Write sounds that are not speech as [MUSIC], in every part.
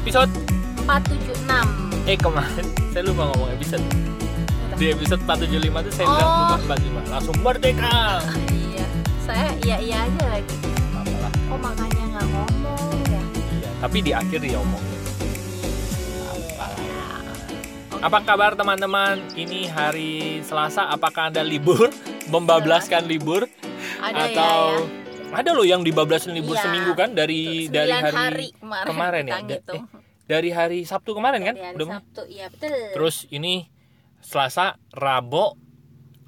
episode? 476 eh kemarin saya lupa ngomong episode. Di episode 475 tuh saya bilang Oh. lupa 45 langsung merdeka. Iya. Saya iya-iya aja lagi. Apalah. Oh makanya nggak ngomong ya? Iya tapi di akhir dia Ya. apa kabar teman-teman? Ini hari Selasa apakah anda libur? Membablaskan libur? Ada atau ya, ya. Ada loh yang dibablasin libur Iya. seminggu kan dari Sembilan dari hari, hari kemarin, kemarin ya Da- eh, dari hari Sabtu kemarin kan Dari hari Udah mau? Sabtu Iya betul terus ini Selasa Rabu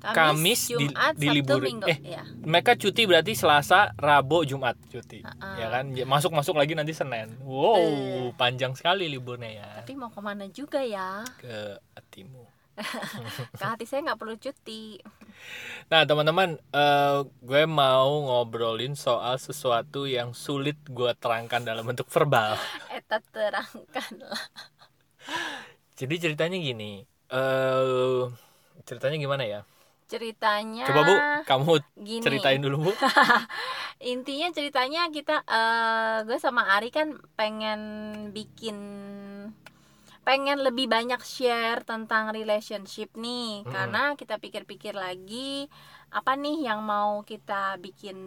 Kamis di- Jumat, diliburin. Sabtu, Minggu Eh, ya. mereka cuti berarti Selasa Rabu Jumat cuti Ha-ha. ya kan masuk masuk lagi nanti Senin wow Betul. panjang sekali liburnya ya Tapi mau ke mana juga ya ke hatimu [LAUGHS] Ke hati saya nggak perlu cuti Nah teman-teman, eh, gue mau ngobrolin soal sesuatu yang sulit gue terangkan dalam bentuk verbal. [LAUGHS] Eta terangkan lah Jadi ceritanya gini, eh ceritanya gimana ya? Ceritanya Coba bu, kamu gini. ceritain dulu bu. [LAUGHS] intinya ceritanya kita eh gue sama Ari kan pengen bikin pengen lebih banyak share tentang relationship nih Mm-mm. karena kita pikir-pikir lagi apa nih yang mau kita bikin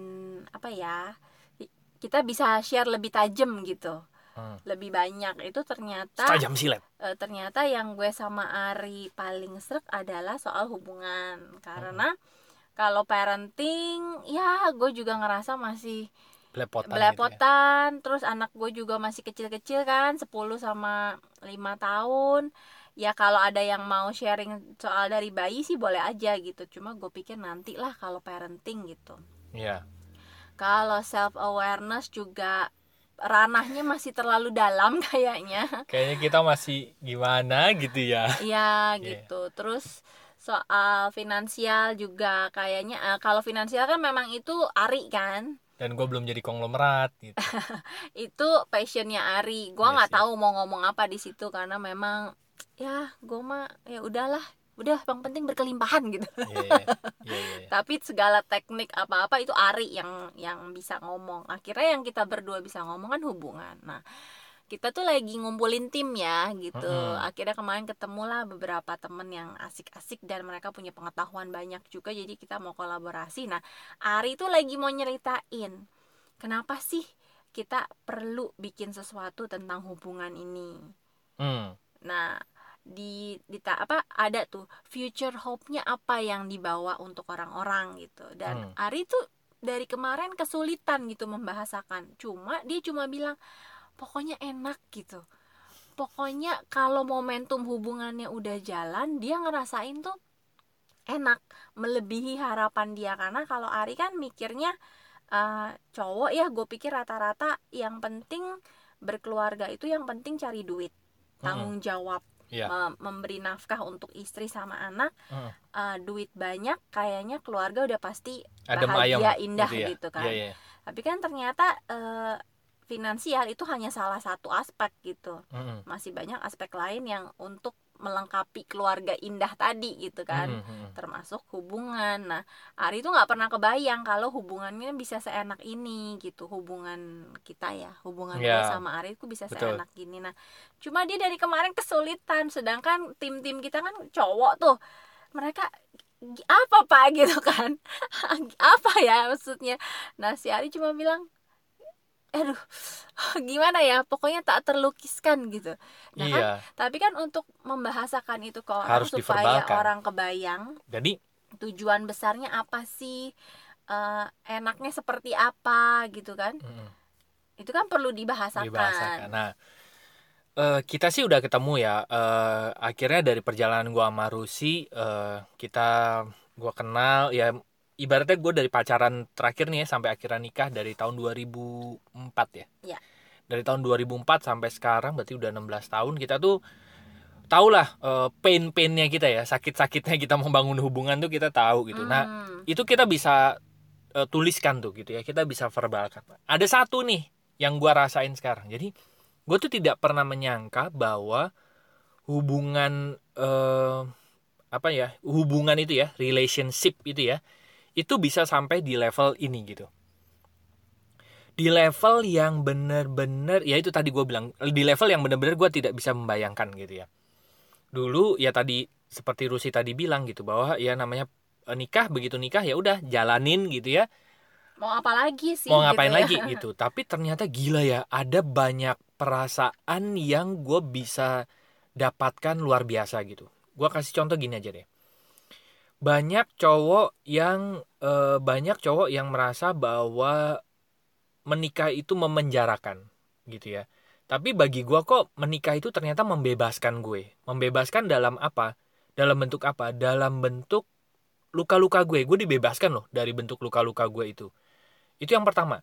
apa ya kita bisa share lebih tajam gitu Hmm. lebih banyak itu ternyata Tajam silet. eh, ternyata yang gue sama Ari paling srek adalah soal hubungan karena kalau parenting ya gue juga ngerasa masih Belepotan. belepotan terus anak gue juga masih kecil-kecil kan 10 sama 5 tahun ya kalau ada yang mau sharing soal dari bayi sih boleh aja gitu cuma gue pikir nanti lah kalau parenting gitu ya. Iya. kalau self awareness juga ranahnya masih terlalu dalam [LAUGHS] kayaknya Kayaknya kita masih gimana gitu ya. Iya [LAUGHS] Iya. gitu. Terus soal finansial juga kayaknya eh, kalau finansial kan memang itu Ari kan. Dan gue belum jadi konglomerat gitu. [LAUGHS] Itu passionnya Ari. Gua Iya nggak sih. tahu mau ngomong apa di situ karena memang ya gue mah ya udahlah. Udah yang penting berkelimpahan gitu. Iya. Iya, iya, iya. [LAUGHS] Tapi segala teknik apa-apa itu Ari yang yang bisa ngomong. Akhirnya yang kita berdua bisa ngomong kan hubungan. Nah, kita tuh lagi ngumpulin tim ya gitu. Mm-mm. Akhirnya kemarin ketemulah beberapa temen yang asik-asik dan mereka punya pengetahuan banyak juga. Jadi kita mau kolaborasi. Nah, Ari tuh lagi mau nyeritain kenapa sih kita perlu bikin sesuatu tentang hubungan ini. Hmm. Nah, di di apa ada tuh future hope-nya apa yang dibawa untuk orang-orang gitu. Dan Hmm. Ari tuh dari kemarin kesulitan gitu membahasakan. Cuma dia cuma bilang pokoknya enak gitu. Pokoknya kalau momentum hubungannya udah jalan, dia ngerasain tuh enak, melebihi harapan dia karena kalau Ari kan mikirnya eh, cowok ya, gue pikir rata-rata yang penting berkeluarga itu yang penting cari duit, tanggung jawab, Iya. mem- memberi nafkah untuk istri sama anak, Hmm. eh, duit banyak, kayaknya keluarga udah pasti Adem bahagia, indah ya. gitu kan. Iya, iya. Tapi kan ternyata eh, finansial itu hanya salah satu aspek gitu. Hmm. Masih banyak aspek lain yang untuk melengkapi keluarga indah tadi gitu kan. Hmm, hmm. Termasuk hubungan. Nah, Ari itu nggak pernah kebayang kalau hubungannya bisa seenak ini gitu. Hubungan kita ya, hubungan gue Ya, sama Ari itu bisa betul. seenak gini. Nah, cuma dia dari kemarin kesulitan. Sedangkan tim-tim kita kan cowok tuh. Mereka "Gi- apa pak [LAUGHS] gitu kan [LAUGHS] apa ya maksudnya nah si Ari cuma bilang aduh [LAUGHS] gimana ya pokoknya tak terlukiskan gitu nah kan Iya. tapi kan untuk membahasakan itu ke orang Harus supaya diverbalkan. orang kebayang Jadi tujuan besarnya apa sih Eh, enaknya seperti apa gitu kan hmm. itu kan perlu dibahasakan, dibahasakan. Nah, eh, kita sih udah ketemu ya. Eh, akhirnya dari perjalanan gua sama Rusi, eh, kita gua kenal ya ibaratnya gue dari pacaran terakhir nih ya sampai akhirnya nikah dari tahun 2004 ya. Iya. Dari tahun 2004 sampai sekarang berarti udah 16 tahun kita tuh tahulah eh, pain-painnya kita ya, sakit-sakitnya kita membangun hubungan tuh kita tahu gitu. Nah, Hmm, itu kita bisa eh, tuliskan tuh gitu ya kita bisa verbalkan ada satu nih yang gua rasain sekarang jadi gue tuh tidak pernah menyangka bahwa hubungan eh, apa ya hubungan itu ya relationship itu ya itu bisa sampai di level ini gitu. Di level yang bener-bener ya itu tadi gue bilang di level yang bener-bener gue tidak bisa membayangkan gitu ya. Dulu ya tadi seperti Rusi tadi bilang gitu bahwa ya namanya eh, nikah begitu nikah ya udah jalanin gitu ya. Mau apa lagi sih mau ngapain gitu ya. lagi [LAUGHS] gitu. Tapi ternyata gila ya ada banyak perasaan yang gue bisa dapatkan luar biasa gitu. Gue kasih contoh gini aja deh banyak cowok yang eh, banyak cowok yang merasa bahwa menikah itu memenjarakan gitu ya. Tapi bagi gue kok menikah itu ternyata membebaskan gue. Membebaskan dalam apa? Dalam bentuk apa? Dalam bentuk luka-luka gue. Gue dibebaskan loh dari bentuk luka-luka gue itu. Itu yang pertama.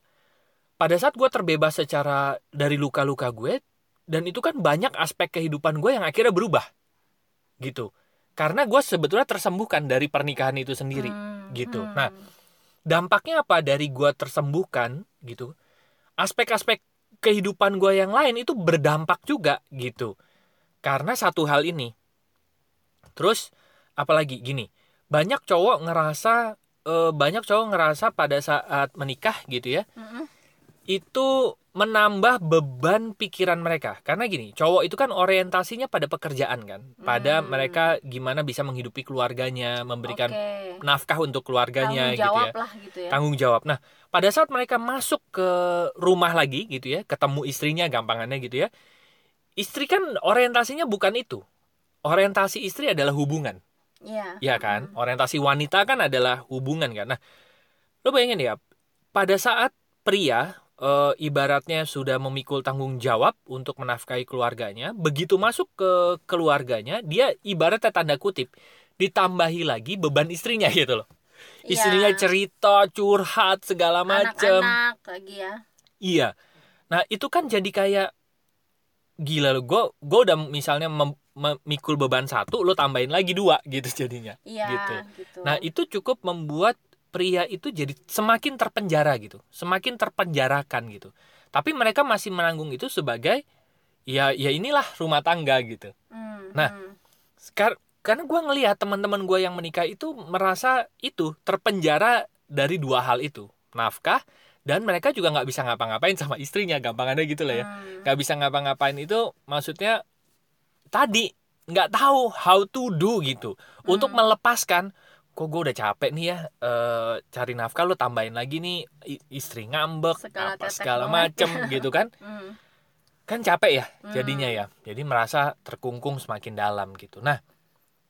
Pada saat gue terbebas secara dari luka-luka gue dan itu kan banyak aspek kehidupan gue yang akhirnya berubah gitu karena gue sebetulnya tersembuhkan dari pernikahan itu sendiri Hmm, gitu. hmm. Nah, dampaknya apa dari gue tersembuhkan gitu aspek-aspek kehidupan gue yang lain itu berdampak juga gitu karena satu hal ini terus apalagi gini banyak cowok ngerasa eh, banyak cowok ngerasa pada saat menikah gitu ya Mm-mm. Itu menambah beban pikiran mereka karena gini cowok itu kan orientasinya pada pekerjaan kan pada Hmm. mereka gimana bisa menghidupi keluarganya memberikan Oke. nafkah untuk keluarganya tanggung gitu jawab ya lah gitu ya tanggung jawab. Nah, pada saat mereka masuk ke rumah lagi gitu ya, ketemu istrinya gampangannya gitu ya. Istri kan orientasinya bukan itu. Orientasi istri adalah hubungan, Iya. ya kan? Orientasi wanita kan adalah hubungan kan. Nah, lo bayangin ya, pada saat pria eh, ibaratnya sudah memikul tanggung jawab untuk menafkahi keluarganya, begitu masuk ke keluarganya, dia ibaratnya tanda kutip ditambahi lagi beban istrinya [LAUGHS] gitu loh. Iya. Istrinya cerita, curhat segala macem. anak-anak lagi ya Iya. Nah, itu kan jadi kayak gila lo. Gue gue udah misalnya mem- memikul beban satu, lo tambahin lagi dua [LAUGHS] gitu jadinya. iya Gitu. gitu, Nah, itu cukup membuat pria itu jadi semakin terpenjara gitu, semakin terpenjarakan gitu. Tapi mereka masih menanggung itu sebagai ya ya inilah rumah tangga gitu. Hmm, nah, hmm. Sekar karena gue ngelihat teman-teman gue yang menikah itu merasa itu terpenjara dari dua hal itu nafkah dan mereka juga nggak bisa ngapa-ngapain sama istrinya gampangannya gitu lah ya Hmm. nggak bisa ngapa-ngapain itu maksudnya tadi nggak tahu how to do gitu untuk Hmm. melepaskan kok gue udah capek nih ya eh, cari nafkah lo tambahin lagi nih istri ngambek Segala apa segala macem [LAUGHS] gitu kan? Hmm. kan capek ya Hmm. jadinya ya jadi merasa terkungkung semakin dalam gitu. Nah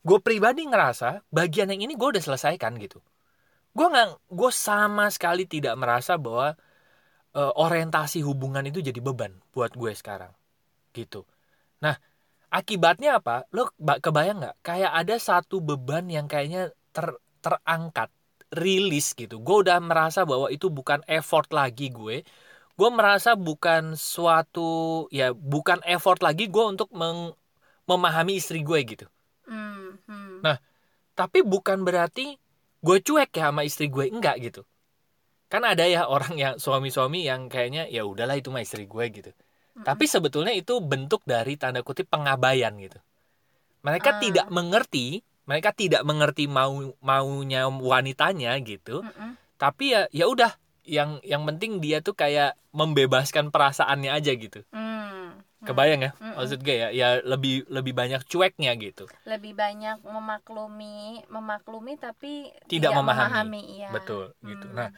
gue pribadi ngerasa bagian yang ini gue udah selesaikan gitu. Gue nggak gue sama sekali tidak merasa bahwa eh, orientasi hubungan itu jadi beban buat gue sekarang gitu. Nah akibatnya apa? Lo ba- kebayang nggak? Kayak ada satu beban yang kayaknya ter terangkat rilis gitu. Gue udah merasa bahwa itu bukan effort lagi gue. Gue merasa bukan suatu ya bukan effort lagi gue untuk meng- memahami istri gue gitu. Hmm, hmm. Nah, tapi bukan berarti gue cuek ya sama istri gue. Enggak gitu. Kan ada ya orang yang suami-suami yang kayaknya ya udahlah itu mah istri gue gitu. Mm-mm. tapi sebetulnya itu bentuk dari tanda kutip pengabaian gitu. Mereka Ah. tidak mengerti mereka tidak mengerti mau maunya wanitanya gitu Mm-mm. tapi ya ya udah yang yang penting dia tuh kayak membebaskan perasaannya aja gitu Hmm. kebayang ya Mm-mm. maksud gue ya ya lebih lebih banyak cueknya gitu lebih banyak memaklumi memaklumi tapi Tidak memahami. iya. betul gitu Hmm. nah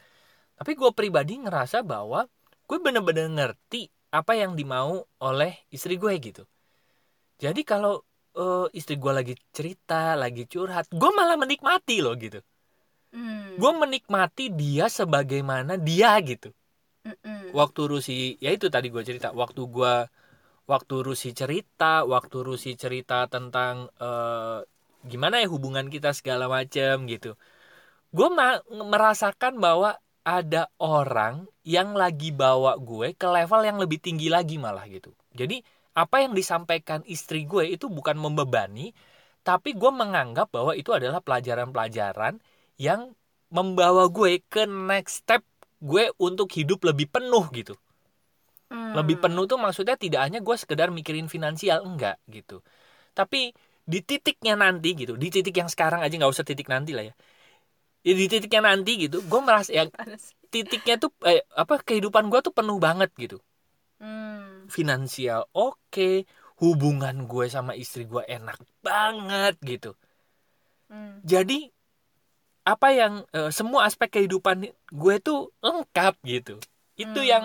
tapi gue pribadi ngerasa bahwa gue bener-bener ngerti apa yang dimau oleh istri gue gitu jadi kalau eh, istri gue lagi cerita lagi curhat gue malah menikmati loh gitu Hmm. gue menikmati dia sebagaimana dia gitu Mm-mm. waktu Rusi ya itu tadi gue cerita waktu gue waktu Rusi cerita waktu Rusi cerita tentang eh, gimana ya hubungan kita segala macem gitu gue merasakan bahwa ada orang yang lagi bawa gue ke level yang lebih tinggi lagi malah gitu jadi apa yang disampaikan istri gue itu bukan membebani tapi gue menganggap bahwa itu adalah pelajaran-pelajaran yang membawa gue ke next step gue untuk hidup lebih penuh gitu. Hmm. lebih penuh tuh maksudnya tidak hanya gue sekedar mikirin finansial enggak gitu. Tapi di titiknya nanti gitu di titik yang sekarang aja nggak usah titik nanti lah ya. Ya di titiknya nanti gitu gue merasa yang titiknya tuh eh, apa kehidupan gue tuh penuh banget gitu. Hmm. Finansial oke hubungan gue sama istri gue enak banget gitu Hmm. jadi apa yang eh, semua aspek kehidupan gue tuh lengkap gitu itu Hmm. yang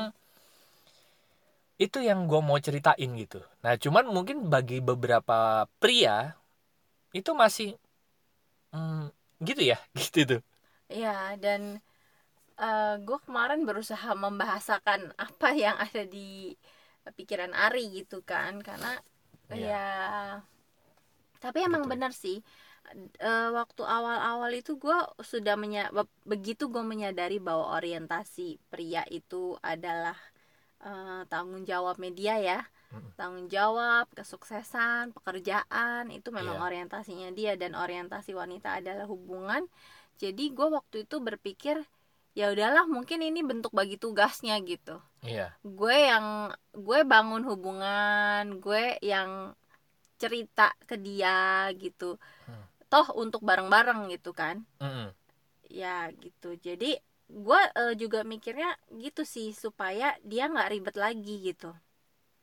itu yang gue mau ceritain gitu nah cuman mungkin bagi beberapa pria itu masih hmm, gitu ya [LAUGHS] gitu tuh Ya, dan gue kemarin berusaha membahasakan apa yang ada di pikiran Ari gitu kan, karena Iya. ya, tapi emang Betul. benar sih. Eh, waktu awal-awal itu gue sudah menya be- begitu gue menyadari bahwa orientasi pria itu adalah eh, tanggung jawab media ya, tanggung jawab, kesuksesan, pekerjaan itu memang Iya. orientasinya dia dan orientasi wanita adalah hubungan jadi gue waktu itu berpikir ya udahlah mungkin ini bentuk bagi tugasnya gitu. Iya. Gue yang gue bangun hubungan gue yang cerita ke dia gitu. Hmm. toh untuk bareng-bareng gitu kan. Mm-mm. ya gitu. Jadi gue eh, juga mikirnya gitu sih supaya dia nggak ribet lagi gitu.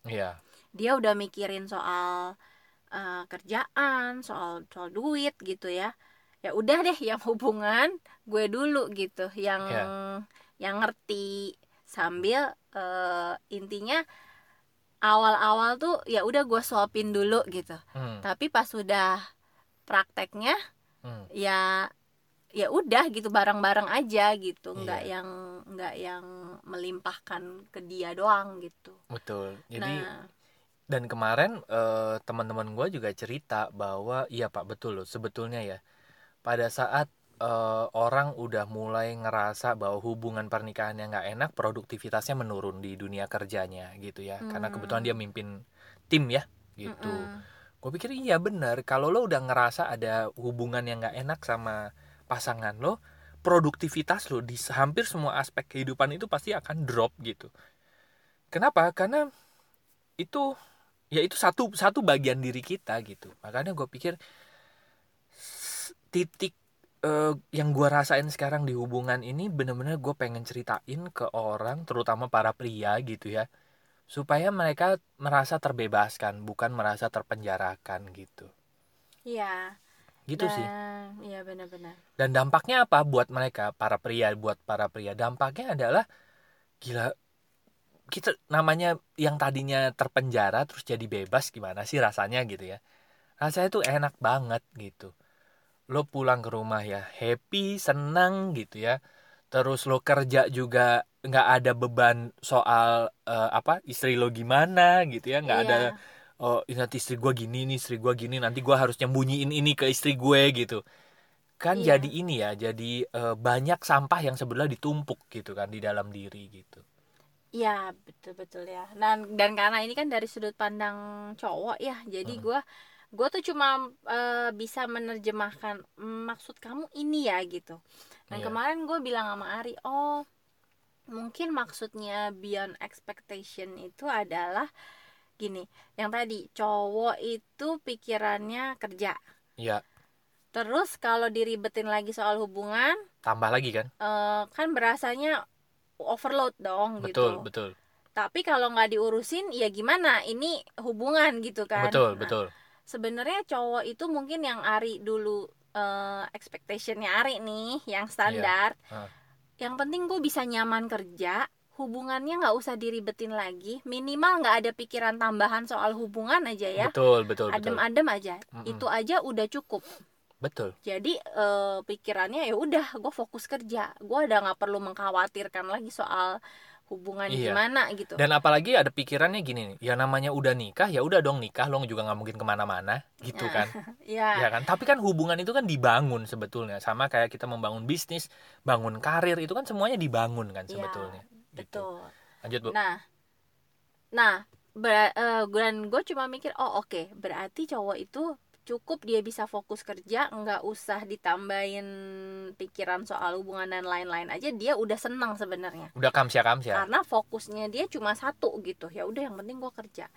Iya. Dia udah mikirin soal eh, kerjaan soal soal duit gitu ya ya udah deh yang hubungan gue dulu gitu. Yang Ya. yang ngerti sambil eh, intinya awal-awal tuh ya udah gue suapin dulu gitu. Hmm, tapi pas sudah prakteknya hmm. ya ya udah gitu bareng-bareng aja gitu. Nggak Iya. yang nggak yang melimpahkan ke dia doang gitu. Betul. Jadi nah. dan kemarin eh, teman-teman gue juga cerita bahwa iya pak betul loh sebetulnya ya pada saat eh, orang udah mulai ngerasa bahwa hubungan pernikahan yang nggak enak produktivitasnya menurun di dunia kerjanya gitu ya. Karena Hmm. kebetulan dia mimpin tim ya gitu. Mm-mm. gue pikir iya benar. Kalau lo udah ngerasa ada hubungan yang nggak enak sama pasangan lo produktivitas lo di hampir semua aspek kehidupan itu pasti akan drop gitu. Kenapa? Karena itu ya itu satu satu bagian diri kita gitu. Makanya gue pikir titik eh, yang gue rasain sekarang di hubungan ini bener-bener gue pengen ceritain ke orang terutama para pria gitu ya. Supaya mereka merasa terbebaskan bukan merasa terpenjarakan gitu. Iya. gitu sih. Dan- Iya benar-benar. dan dampaknya apa buat mereka para pria buat para pria? Dampaknya adalah gila kita namanya yang tadinya terpenjara terus jadi bebas gimana sih rasanya gitu ya? Rasanya tuh enak banget gitu lo pulang ke rumah ya happy senang gitu ya terus lo kerja juga nggak ada beban soal eh, apa istri lo gimana gitu ya nggak ada Iya. oh ini nanti istri gue gini nih istri gue gini nanti gue harus nyembunyiin ini ke istri gue gitu kan Iya. jadi ini ya jadi eh, banyak sampah yang sebenarnya ditumpuk gitu kan di dalam diri gitu Iya betul-betul ya. Dan dan karena ini kan dari sudut pandang cowok ya, jadi Hmm. gua gua tuh cuma eh, bisa menerjemahkan "Mm, maksud kamu ini ya gitu. Dan Iya. kemarin gue bilang sama Ari, oh mungkin maksudnya beyond expectation itu adalah gini, yang tadi cowok itu pikirannya kerja. ya Terus kalau diribetin lagi soal hubungan, tambah lagi kan eh, kan berasanya overload dong betul gitu. betul Tapi kalau nggak diurusin, ya gimana? Ini hubungan gitu kan? betul Nah, betul Sebenarnya cowok itu mungkin yang Ari dulu eh, expectationnya Ari nih, yang standar. Ah. Yang penting gue bisa nyaman kerja, hubungannya nggak usah diribetin lagi. Minimal nggak ada pikiran tambahan soal hubungan aja ya. betul betul Adem-adem aja. Mm-mm. Itu aja udah cukup. betul Jadi eh, pikirannya ya udah, gue fokus kerja. Gue udah nggak perlu mengkhawatirkan lagi soal hubungan Iya. gimana gitu. dan apalagi ada pikirannya gini nih ya namanya udah nikah ya udah dong nikah lo juga nggak mungkin ke mana-mana gitu Nah, kan [LAUGHS] ya, ya kan tapi kan hubungan itu kan dibangun sebetulnya sama kayak kita membangun bisnis bangun karir itu kan semuanya dibangun kan Iya, sebetulnya gitu. betul. lanjut bu Nah, nah, ber, eh, dan gue cuma mikir, oh oke, berarti cowok itu cukup dia bisa fokus kerja, nggak usah ditambahin pikiran soal hubungan dan lain-lain aja, dia udah senang sebenarnya. udah kamsia kamsia Karena fokusnya dia cuma satu gitu, ya udah yang penting gue kerja.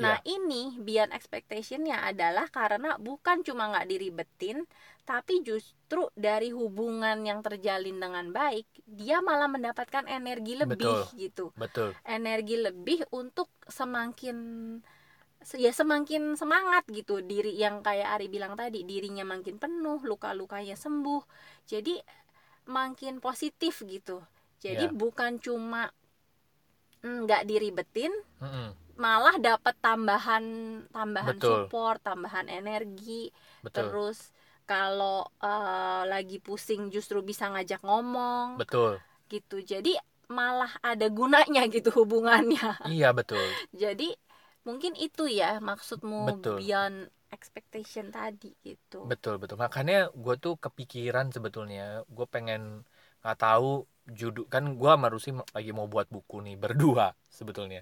Nah ini beyond expectationnya adalah karena bukan cuma nggak diribetin, tapi justru dari hubungan yang terjalin dengan baik, dia malah mendapatkan energi lebih Betul. gitu, betul energi lebih untuk semakin ya semakin semangat gitu diri yang kayak Ari bilang tadi dirinya makin penuh luka-lukanya sembuh jadi makin positif gitu. Jadi Ya. bukan cuma mm, nggak diribetin Mm-mm. malah dapat tambahan tambahan Betul. support tambahan energi. Betul. Terus kalau eh, lagi pusing justru bisa ngajak ngomong. Betul. Gitu. Jadi malah ada gunanya gitu hubungannya. Iya betul. [LAUGHS] Jadi mungkin itu ya maksudmu Betul. beyond expectation tadi gitu betul betul makanya gue tuh kepikiran sebetulnya gue pengen nggak tahu judul kan gue sama Rusi lagi mau buat buku nih berdua sebetulnya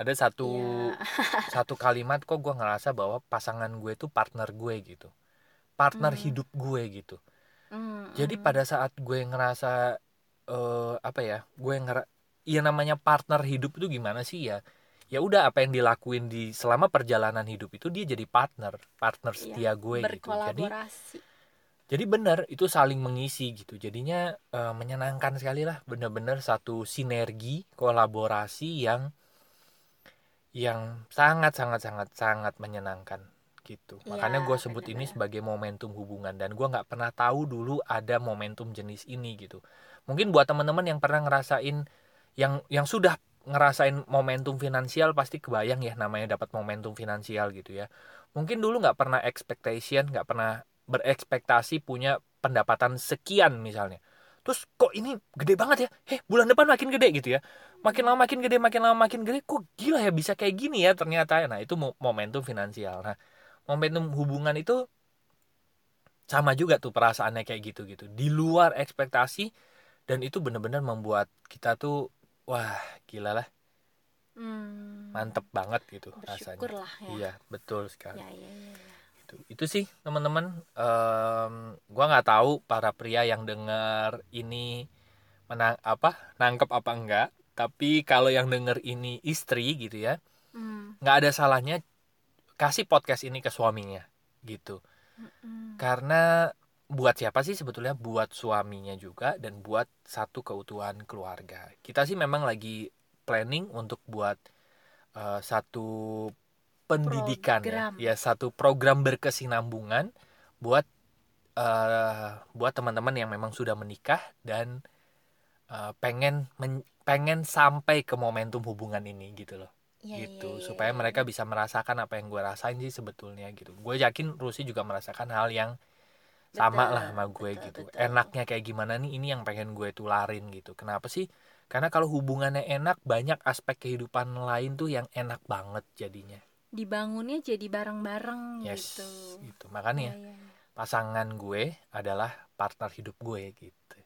ada satu Iya. [LAUGHS] satu kalimat kok gue ngerasa bahwa pasangan gue tuh partner gue gitu partner Hmm. hidup gue gitu Mm, jadi mm. pada saat gue ngerasa eh apa ya gue ngera ya namanya partner hidup itu gimana sih ya ya udah apa yang dilakuin di selama perjalanan hidup itu dia jadi partner partner Iya, setia gue gitu. jadi jadi benar itu saling mengisi gitu. Jadinya eh, menyenangkan sekali lah bener-bener satu sinergi kolaborasi yang yang sangat sangat sangat sangat menyenangkan gitu. Iya, makanya gue sebut ini benar-benar. sebagai momentum hubungan. Dan gue nggak pernah tahu dulu ada momentum jenis ini gitu. Mungkin buat teman-teman yang pernah ngerasain yang yang sudah ngerasain momentum finansial pasti kebayang ya namanya dapat momentum finansial gitu ya. Mungkin dulu nggak pernah expectation nggak pernah berekspektasi punya pendapatan sekian misalnya. Terus kok ini gede banget ya? Eh bulan depan makin gede gitu ya. Makin lama makin gede makin lama makin gede. Kok gila ya bisa kayak gini ya ternyata? Nah itu mo- momentum finansial. Nah momentum hubungan itu sama juga tuh perasaannya kayak gitu gitu di luar ekspektasi dan itu bener-bener membuat kita tuh wah gila lah. Hmm, mantep banget gitu bersyukur rasanya. Lah ya. Iya betul sekali. Ya ya ya, ya. itu itu sih teman-teman Em, gua nggak tahu para pria yang dengar ini menang apa nangkep apa enggak. Tapi kalau yang denger ini istri gitu ya Hmm, nggak ada salahnya kasih podcast ini ke suaminya gitu. Mm, karena buat siapa sih sebetulnya? Buat suaminya juga dan buat satu keutuhan keluarga. Kita sih memang lagi planning untuk buat eh, satu pendidikan Program. ya ya satu program berkesinambungan buat eh, buat teman-teman yang memang sudah menikah dan eh, pengen men- pengen sampai ke momentum hubungan ini gitu loh. Ya, gitu. ya, ya, supaya ya. mereka bisa merasakan apa yang gue rasain sih sebetulnya gitu. Gue yakin Rusi juga merasakan hal yang sama Betul, lah sama gue betul, gitu. betul. enaknya kayak gimana nih? Ini yang pengen gue tularin gitu. Kenapa sih? Karena kalau hubungannya enak banyak aspek kehidupan lain tuh yang enak banget jadinya. Dibangunnya jadi bareng-bareng yes gitu. gitu. Makanya Ya, ya, pasangan gue adalah partner hidup gue gitu.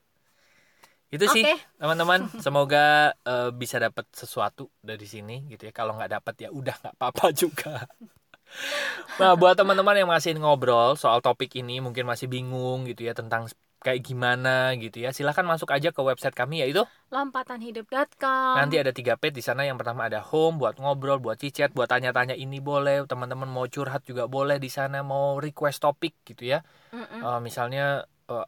Itu sih Oke. teman-teman. [LAUGHS] Semoga eh, bisa dapat sesuatu dari sini gitu ya. Kalau nggak dapat ya udah nggak apa-apa [LAUGHS] juga nah buat teman-teman yang masih ngobrol soal topik ini mungkin masih bingung gitu ya tentang kayak gimana gitu ya silahkan masuk aja ke website kami yaitu lompatanhidup.com nanti ada tiga page di sana yang pertama ada home buat ngobrol buat chat buat tanya-tanya ini boleh teman-teman mau curhat juga boleh di sana mau request topik gitu ya Mm-mm. Eh, misalnya eh,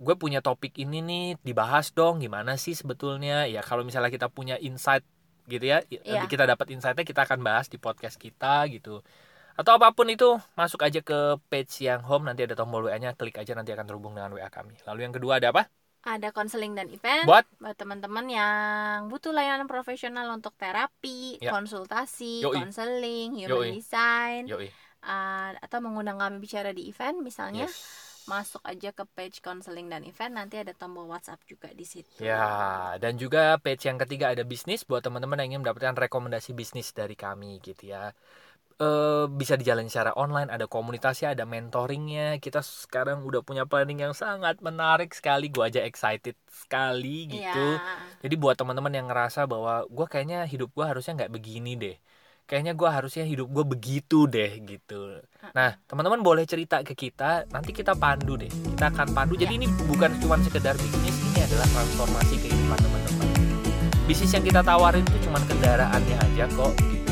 gue punya topik ini nih dibahas dong gimana sih sebetulnya ya kalau misalnya kita punya insight gitu ya i- Iya. kita dapat insightnya kita akan bahas di podcast kita gitu atau apa pun itu masuk aja ke page yang home nanti ada tombol WA nya klik aja nanti akan terhubung dengan WA kami lalu yang kedua ada apa ada konseling dan event buat buat teman-teman yang butuh layanan profesional untuk terapi, Ya. konsultasi, Yoi. konseling, human Yoi. design, yoi uh, atau mengundang kami bicara di event misalnya, yes masuk aja ke page konseling dan event nanti ada tombol WhatsApp juga di situ. Ya, dan juga page yang ketiga ada bisnis buat teman-teman yang ingin mendapatkan rekomendasi bisnis dari kami gitu ya. Eh bisa dijalani secara online, ada komunitasnya, ada mentoringnya. Kita sekarang udah punya planning yang sangat menarik sekali. Gua aja excited sekali gitu. Iya. Jadi buat teman-teman yang ngerasa bahwa gua kayaknya hidup gua harusnya nggak begini deh. Kayaknya gua harusnya hidup gua begitu deh gitu. Nah, teman-teman boleh cerita ke kita, nanti kita pandu deh. Kita akan pandu. Jadi ini bukan cuma sekedar bisnis, ini adalah transformasi kehidupan teman-teman. Bisnis yang kita tawarin itu cuma kendaraannya aja kok gitu.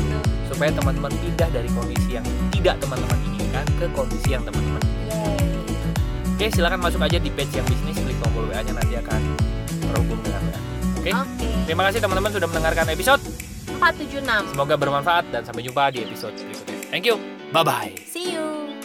Supaya teman-teman pindah dari kondisi yang tidak teman-teman inginkan ke kondisi yang teman-teman Oke, silakan masuk aja di page yang bisnis, klik tombol WA-nya nanti akan terhubung dengan WA. Oke. Oke. Terima kasih teman-teman sudah mendengarkan episode. 476. Semoga bermanfaat dan sampai jumpa di episode berikutnya. Thank you. Bye bye. See you.